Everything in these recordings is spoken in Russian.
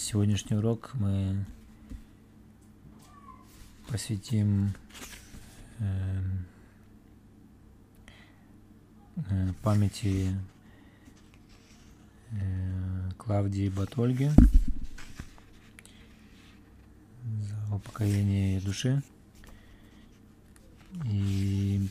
Сегодняшний урок мы посвятим э, э, памяти э, Клавдии Батольги за упокоение души. И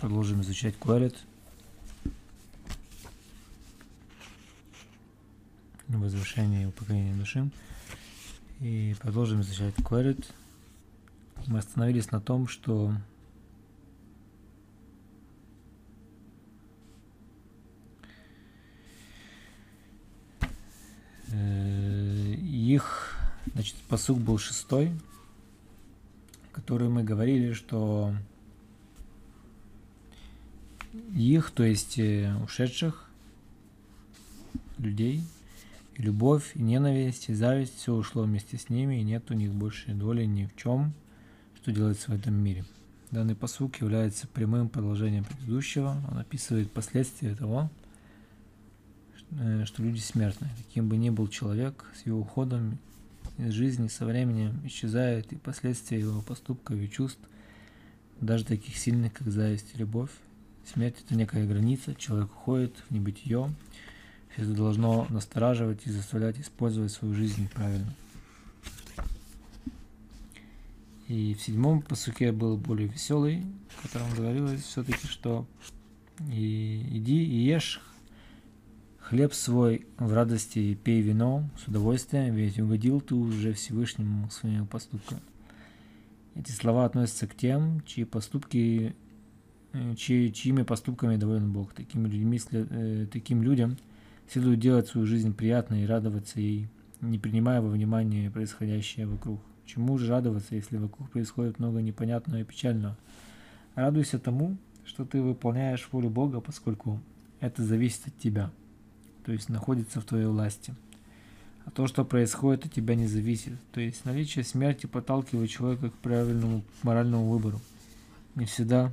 продолжим изучать Куарет. Возвышение и души. И продолжим изучать Куэрит. Мы остановились на том, что их, значит, посук был шестой, который мы говорили, что их, то есть э, ушедших людей, и любовь, и ненависть, и зависть, все ушло вместе с ними, и нет у них больше доли ни в чем, что делается в этом мире. Данный посук является прямым продолжением предыдущего. Он описывает последствия того, э, что люди смертны. Каким бы ни был человек, с его уходом из жизни со временем исчезает и последствия его поступков и чувств, даже таких сильных, как зависть и любовь. Смерть – это некая граница, человек уходит в небытие, это должно настораживать и заставлять использовать свою жизнь правильно. И в седьмом посуке был более веселый, в котором говорилось все-таки, что и иди и ешь хлеб свой в радости и пей вино с удовольствием, ведь угодил ты уже Всевышнему своими поступками. Эти слова относятся к тем, чьи поступки, э, чьи, чьими поступками доволен Бог. Такими людьми, э, таким людям – следует делать свою жизнь приятной и радоваться ей, не принимая во внимание происходящее вокруг. Чему же радоваться, если вокруг происходит много непонятного и печального? Радуйся тому, что ты выполняешь волю Бога, поскольку это зависит от тебя, то есть находится в твоей власти. А то, что происходит, от тебя не зависит. То есть наличие смерти подталкивает человека к правильному моральному выбору. Не всегда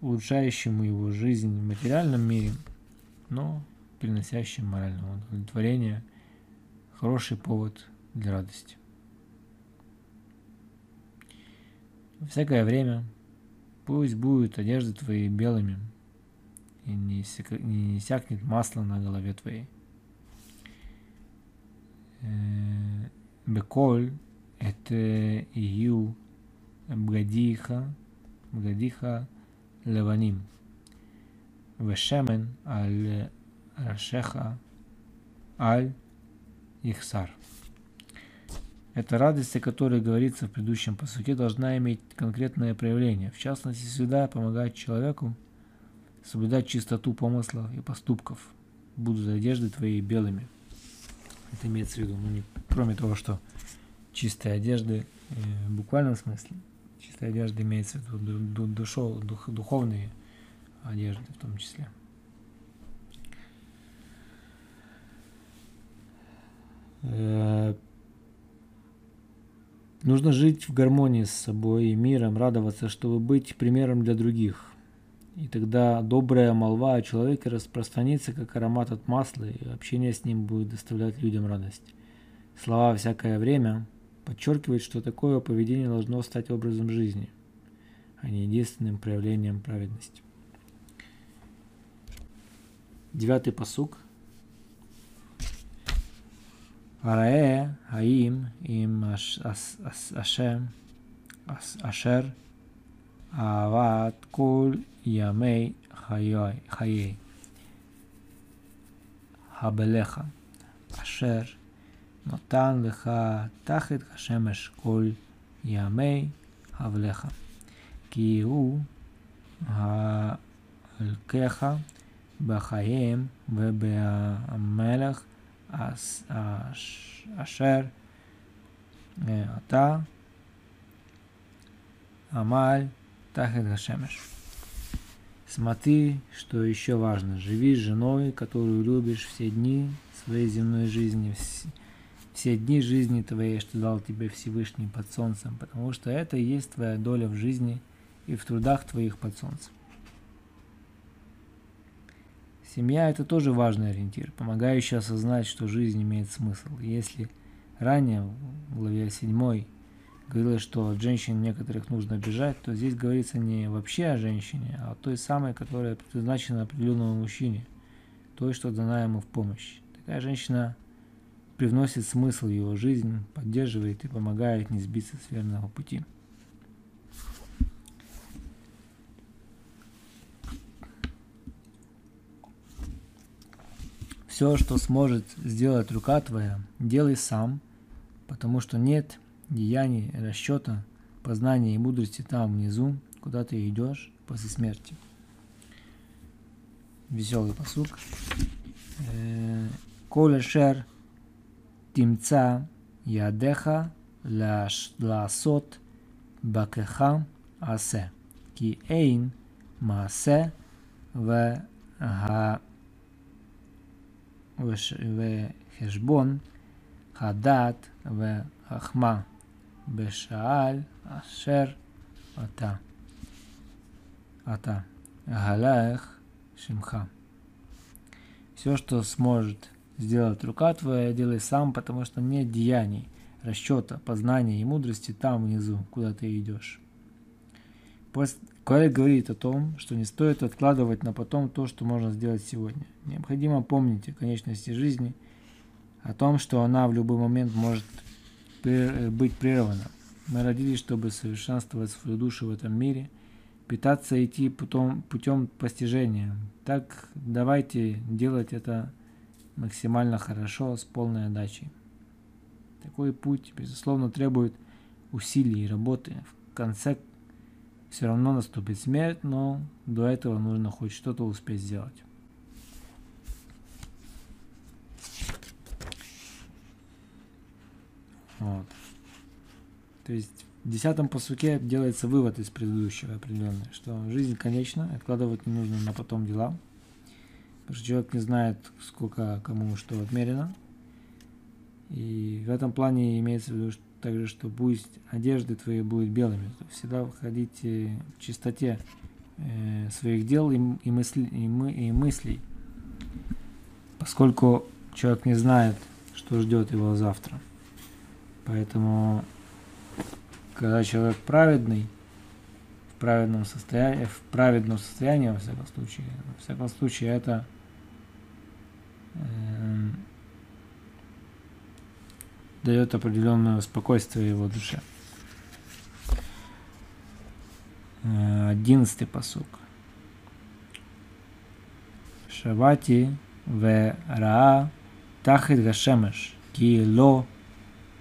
улучшающему его жизнь в материальном мире, но приносящим моральное удовлетворение, хороший повод для радости. Всякое время пусть будет одежда твои белыми, и не, сек... не иссякнет масло на голове твоей. Э, беколь – это ию бгадиха, бгадиха леваним. Вешемен аль Рашеха Аль Ихсар. Эта радость, о которой говорится в предыдущем посуке, должна иметь конкретное проявление. В частности, всегда помогать человеку соблюдать чистоту помыслов и поступков. Будут одежды твои белыми. Это имеется в виду, ну, не, кроме того, что чистые одежды э, в буквальном смысле. Чистая одежда имеется в виду душо, дух, духовные одежды в том числе. Нужно жить в гармонии с собой и миром, радоваться, чтобы быть примером для других. И тогда добрая молва о человеке распространится, как аромат от масла, и общение с ним будет доставлять людям радость. Слова «всякое время» подчеркивают, что такое поведение должно стать образом жизни, а не единственным проявлением праведности. Девятый посук – הראה האם אם השם אשר אהבת כל ימי חיי הבלך אשר נתן לך תחת השמש כל ימי הבלך כי הוא הלקחה בחייהם ובמלך Ашер Ата Амаль Тахет Гашемеш. Смотри, что еще важно. Живи с женой, которую любишь все дни своей земной жизни, все дни жизни твоей, что дал тебе Всевышний под солнцем, потому что это и есть твоя доля в жизни и в трудах твоих под солнцем. Семья – это тоже важный ориентир, помогающий осознать, что жизнь имеет смысл. Если ранее в главе 7 говорилось, что от женщин некоторых нужно бежать, то здесь говорится не вообще о женщине, а о той самой, которая предназначена определенному мужчине, той, что дана ему в помощь. Такая женщина привносит смысл в его жизнь, поддерживает и помогает не сбиться с верного пути. Все, что сможет сделать рука твоя, делай сам, потому что нет деяний, расчета, познания и мудрости там внизу, куда ты идешь после смерти. Веселый посук. Э, Коля шер тимца ядеха ласот бакеха асе. Ки эйн маасе в га וחשבון הדעת והחכמה בשעל אשר אתה. אתה. הלך שמך. Все, что сможет сделать рука твоя, делай сам, потому что нет деяний, расчета, познания и мудрости там внизу, куда ты идешь. Коэль говорит о том, что не стоит откладывать на потом то, что можно сделать сегодня. Необходимо помнить о конечности жизни, о том, что она в любой момент может быть прервана. Мы родились, чтобы совершенствовать свою душу в этом мире, питаться и идти путем, путем постижения. Так давайте делать это максимально хорошо, с полной отдачей. Такой путь, безусловно, требует усилий и работы. В конце все равно наступит смерть, но до этого нужно хоть что-то успеть сделать. Вот. То есть в десятом посуке делается вывод из предыдущего определенный, что жизнь конечна, откладывать не нужно на потом дела – Потому что человек не знает, сколько кому что отмерено. И в этом плане имеется в виду также, что пусть одежды твои будут белыми. Всегда входите в чистоте э, своих дел и, и, мысли, и, мы, и мыслей. Поскольку человек не знает, что ждет его завтра. Поэтому, когда человек праведный, в праведном состоянии, в праведном состоянии, во всяком случае, во всяком случае, это Эм, дает определенное спокойствие его душе. Э, одиннадцатый посук. Шавати в Раа Тахит Гашемеш Кило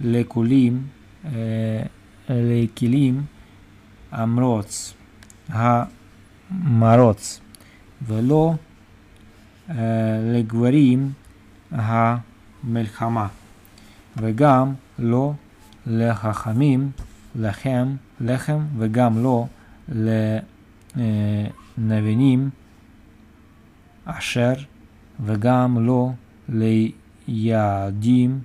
Лекулим э, Лекилим Амроц Гамароц Вело э, Легварим Гамельхама. וגם לא לחכמים, לחם, לחם, וגם לא לנבינים אשר, וגם לא ליעדים,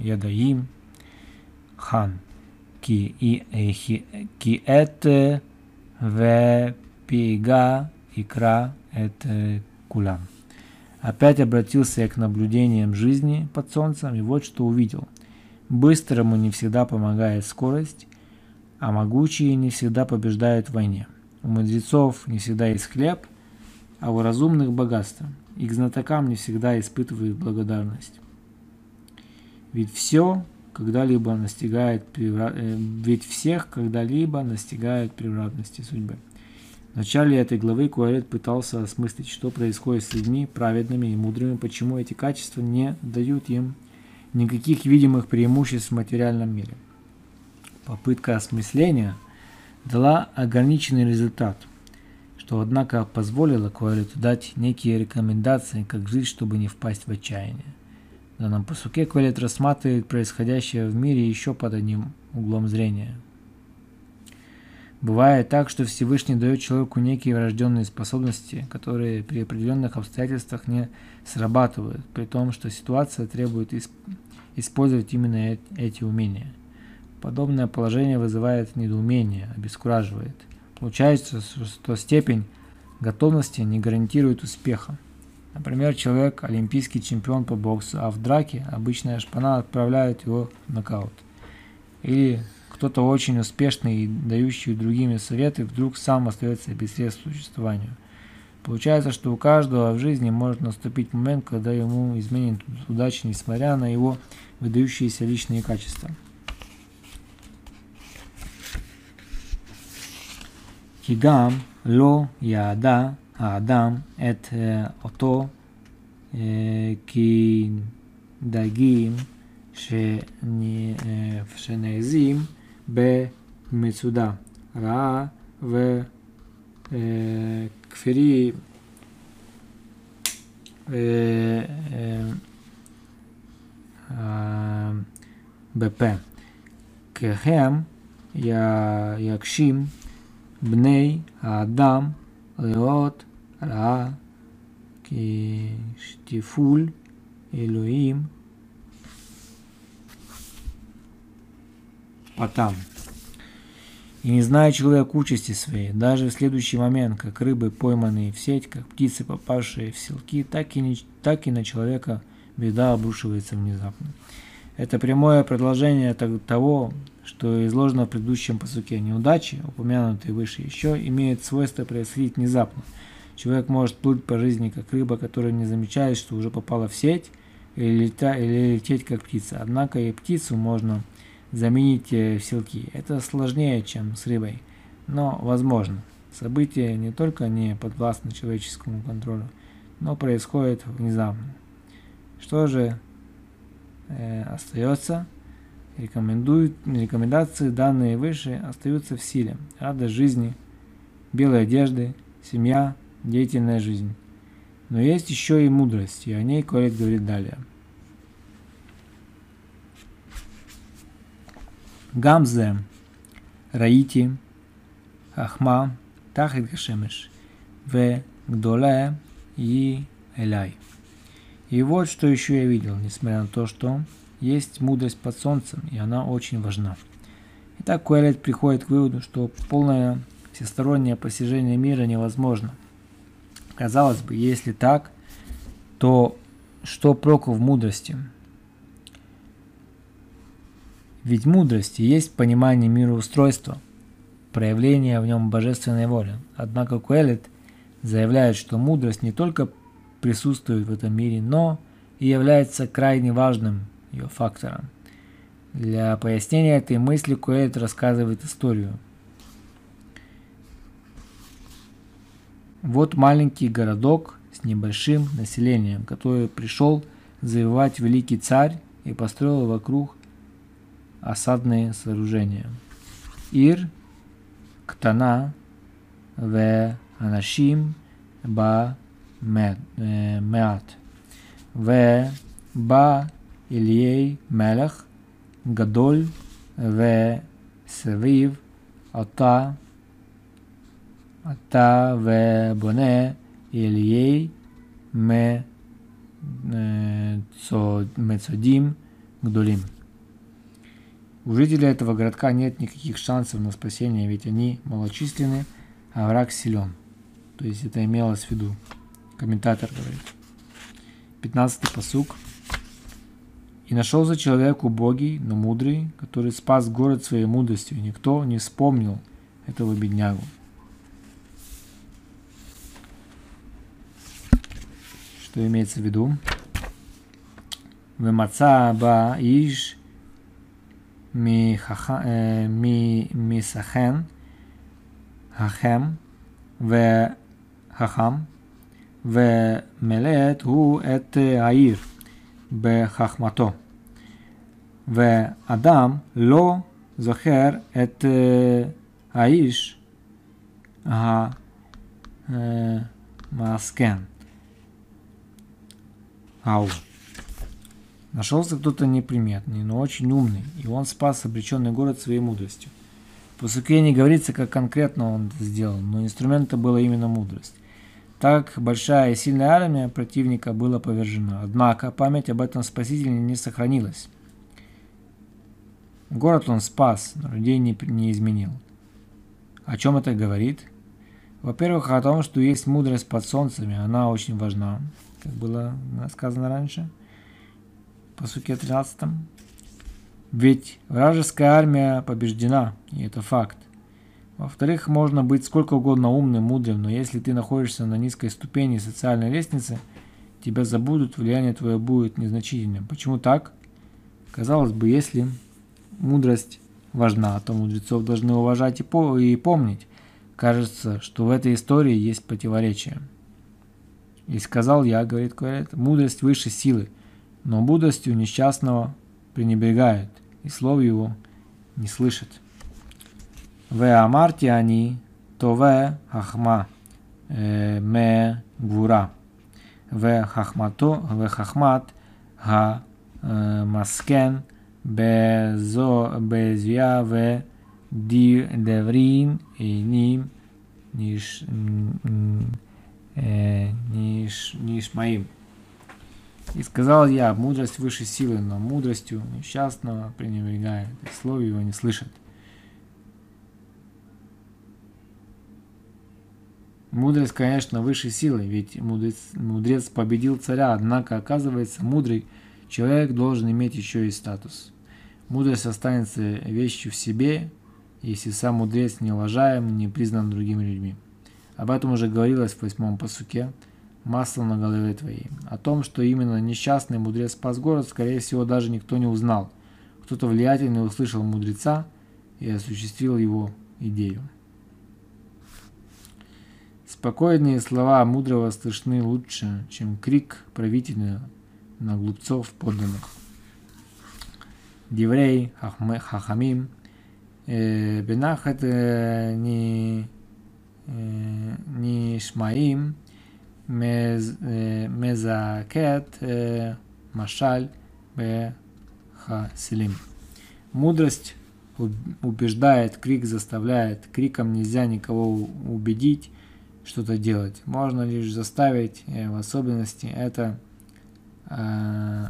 ידעים, חן. כי עת אה, ופיגה יקרא את אה, כולם. Опять обратился я к наблюдениям жизни под солнцем, и вот что увидел. Быстрому не всегда помогает скорость, а могучие не всегда побеждают в войне. У мудрецов не всегда есть хлеб, а у разумных – богатство. И к знатокам не всегда испытывают благодарность. Ведь все когда-либо настигает, э, ведь всех когда-либо настигает превратности судьбы. В начале этой главы Куарет пытался осмыслить, что происходит с людьми праведными и мудрыми, почему эти качества не дают им никаких видимых преимуществ в материальном мире. Попытка осмысления дала ограниченный результат, что, однако, позволило Куарету дать некие рекомендации, как жить, чтобы не впасть в отчаяние. В данном посуке Куарет рассматривает происходящее в мире еще под одним углом зрения – Бывает так, что Всевышний дает человеку некие врожденные способности, которые при определенных обстоятельствах не срабатывают, при том, что ситуация требует исп использовать именно эти умения. Подобное положение вызывает недоумение, обескураживает. Получается, что степень готовности не гарантирует успеха. Например, человек олимпийский чемпион по боксу, а в драке обычная шпана отправляет его в нокаут. Или кто-то очень успешный и дающий другими советы вдруг сам остается без средств к существованию. Получается, что у каждого в жизни может наступить момент, когда ему изменит удача, несмотря на его выдающиеся личные качества. כי גם לא יעדה האדם את אותו כדגים שנעזים במצודה רעה וכפרי בפה. כהם יגשים בני האדם לראות רעה כשטיפול אלוהים потам. И не зная человек участи своей, даже в следующий момент, как рыбы, пойманные в сеть, как птицы, попавшие в селки, так и, не, так и на человека беда обрушивается внезапно. Это прямое продолжение того, что изложено в предыдущем посуке. Неудачи, упомянутые выше, еще имеют свойство происходить внезапно. Человек может плыть по жизни, как рыба, которая не замечает, что уже попала в сеть, или, лета, или лететь, как птица. Однако и птицу можно заменить э, селки. Это сложнее, чем с рыбой, но возможно. События не только не подвластны человеческому контролю, но происходят внезапно. Что же э, остается? Рекомендуют, рекомендации, данные выше, остаются в силе. Радость жизни, белые одежды, семья, деятельная жизнь. Но есть еще и мудрость, и о ней Корет говорит далее. Гамзе, Раити, Ахма, Тахит Гашемеш, В Гдоле и Элай. И вот что еще я видел, несмотря на то, что есть мудрость под солнцем, и она очень важна. Итак, Куэлет приходит к выводу, что полное всестороннее постижение мира невозможно. Казалось бы, если так, то что проку в мудрости? Ведь мудрость есть понимание мироустройства, проявление в нем божественной воли. Однако Куэлет заявляет, что мудрость не только присутствует в этом мире, но и является крайне важным ее фактором. Для пояснения этой мысли Куэлет рассказывает историю. Вот маленький городок с небольшим населением, который пришел завоевать великий царь и построил вокруг осадные сооружения. Ир ктана в анашим ба э, меат. В ба ильей мелах гадоль в севив ата ата в боне ильей э, мецодим гдолим. У жителей этого городка нет никаких шансов на спасение, ведь они малочисленны, а враг силен. То есть это имелось в виду. Комментатор говорит. 15 посук. И нашелся человек убогий, но мудрый, который спас город своей мудростью. Никто не вспомнил этого беднягу. Что имеется в виду? Вемаца ба иш מסכן החם וחכם ומלאת הוא את העיר בחכמתו. ואדם לא זוכר את האיש המעסקן. Ау. Нашелся кто-то неприметный, но очень умный, и он спас обреченный город своей мудростью. По суке не говорится, как конкретно он это сделал, но инструментом была именно мудрость. Так большая и сильная армия противника была повержена, однако память об этом спасителе не сохранилась. Город он спас, но людей не, не изменил. О чем это говорит? Во-первых, о том, что есть мудрость под солнцами, она очень важна, как было сказано раньше, по суке 13. Ведь вражеская армия побеждена, и это факт. Во-вторых, можно быть сколько угодно умным, мудрым, но если ты находишься на низкой ступени социальной лестницы, тебя забудут, влияние твое будет незначительным. Почему так? Казалось бы, если мудрость важна, то мудрецов должны уважать и, по и помнить. Кажется, что в этой истории есть противоречие. И сказал я, говорит Куэрет, мудрость выше силы, но будостью несчастного пренебрегают и слов его не слышат. В амарти они, то ве хахма э, ме гура. Ве хахмато, ве хахмат га э, маскен безо безвя в деврин и ним ниш э, ниш ниш моим сказал я, мудрость выше силы, но мудростью несчастного пренебрегает, и слов его не слышит. Мудрость, конечно, выше силы, ведь мудрец, мудрец победил царя, однако, оказывается, мудрый человек должен иметь еще и статус. Мудрость останется вещью в себе, если сам мудрец не уважаем, не признан другими людьми. Об этом уже говорилось в восьмом посуке «Масло на голове твоей». О том, что именно несчастный мудрец спас город, скорее всего, даже никто не узнал. Кто-то влиятельный услышал мудреца и осуществил его идею. Спокойные слова мудрого слышны лучше, чем крик правителя на глупцов подданных. Диврей хахамим э, бенахат э, не э, не шмаим мезакет машаль бехасилим. Мудрость убеждает, крик заставляет, криком нельзя никого убедить, что-то делать. Можно лишь заставить, э, в особенности это, э,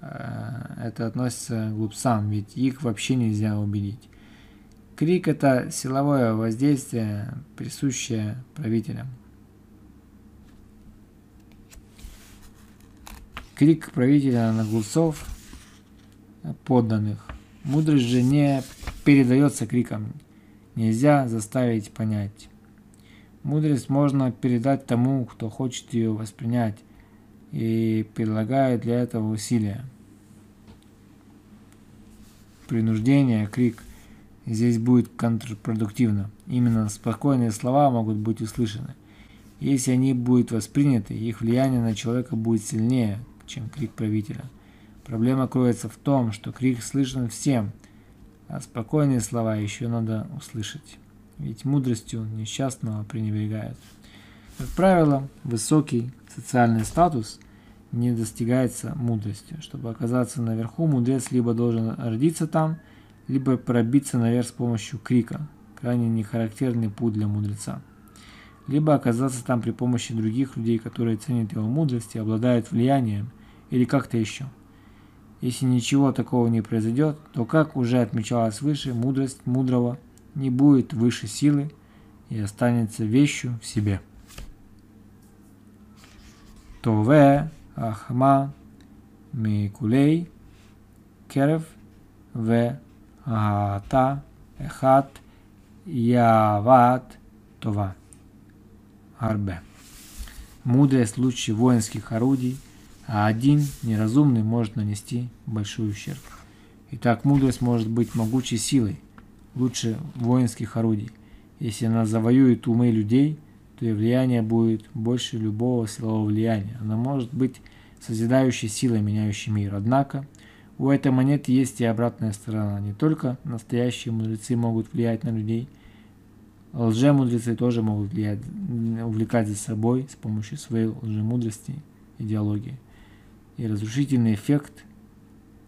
э, это относится к глупцам, ведь их вообще нельзя убедить. Крик – это силовое воздействие, присущее правителям. Крик правителя на глупцов подданных. Мудрость же не передается криком. Нельзя заставить понять. Мудрость можно передать тому, кто хочет ее воспринять, и предлагает для этого усилия. Принуждение, крик здесь будет контрпродуктивно. Именно спокойные слова могут быть услышаны. Если они будут восприняты, их влияние на человека будет сильнее, чем крик правителя. Проблема кроется в том, что крик слышен всем, а спокойные слова еще надо услышать ведь мудростью несчастного пренебрегают. Как правило, высокий социальный статус не достигается мудростью. Чтобы оказаться наверху, мудрец либо должен родиться там, либо пробиться наверх с помощью крика, крайне нехарактерный путь для мудреца. Либо оказаться там при помощи других людей, которые ценят его мудрость и обладают влиянием, или как-то еще. Если ничего такого не произойдет, то, как уже отмечалось выше, мудрость мудрого не будет выше силы и останется вещью в себе. Тове ахма микулей керев в агата эхат яват това. Арбе. Мудрость лучше воинских орудий, а один неразумный может нанести большой ущерб. Итак, мудрость может быть могучей силой, лучше воинских орудий. Если она завоюет умы людей, то и влияние будет больше любого силового влияния. Она может быть созидающей силой, меняющей мир. Однако у этой монеты есть и обратная сторона. Не только настоящие мудрецы могут влиять на людей, лжемудрецы тоже могут влиять, увлекать за собой с помощью своей лжемудрости, идеологии. И разрушительный эффект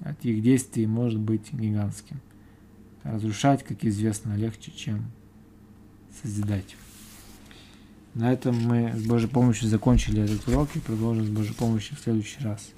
от их действий может быть гигантским. Разрушать, как известно, легче, чем созидать. На этом мы с Божьей помощью закончили этот урок и продолжим с Божьей помощью в следующий раз.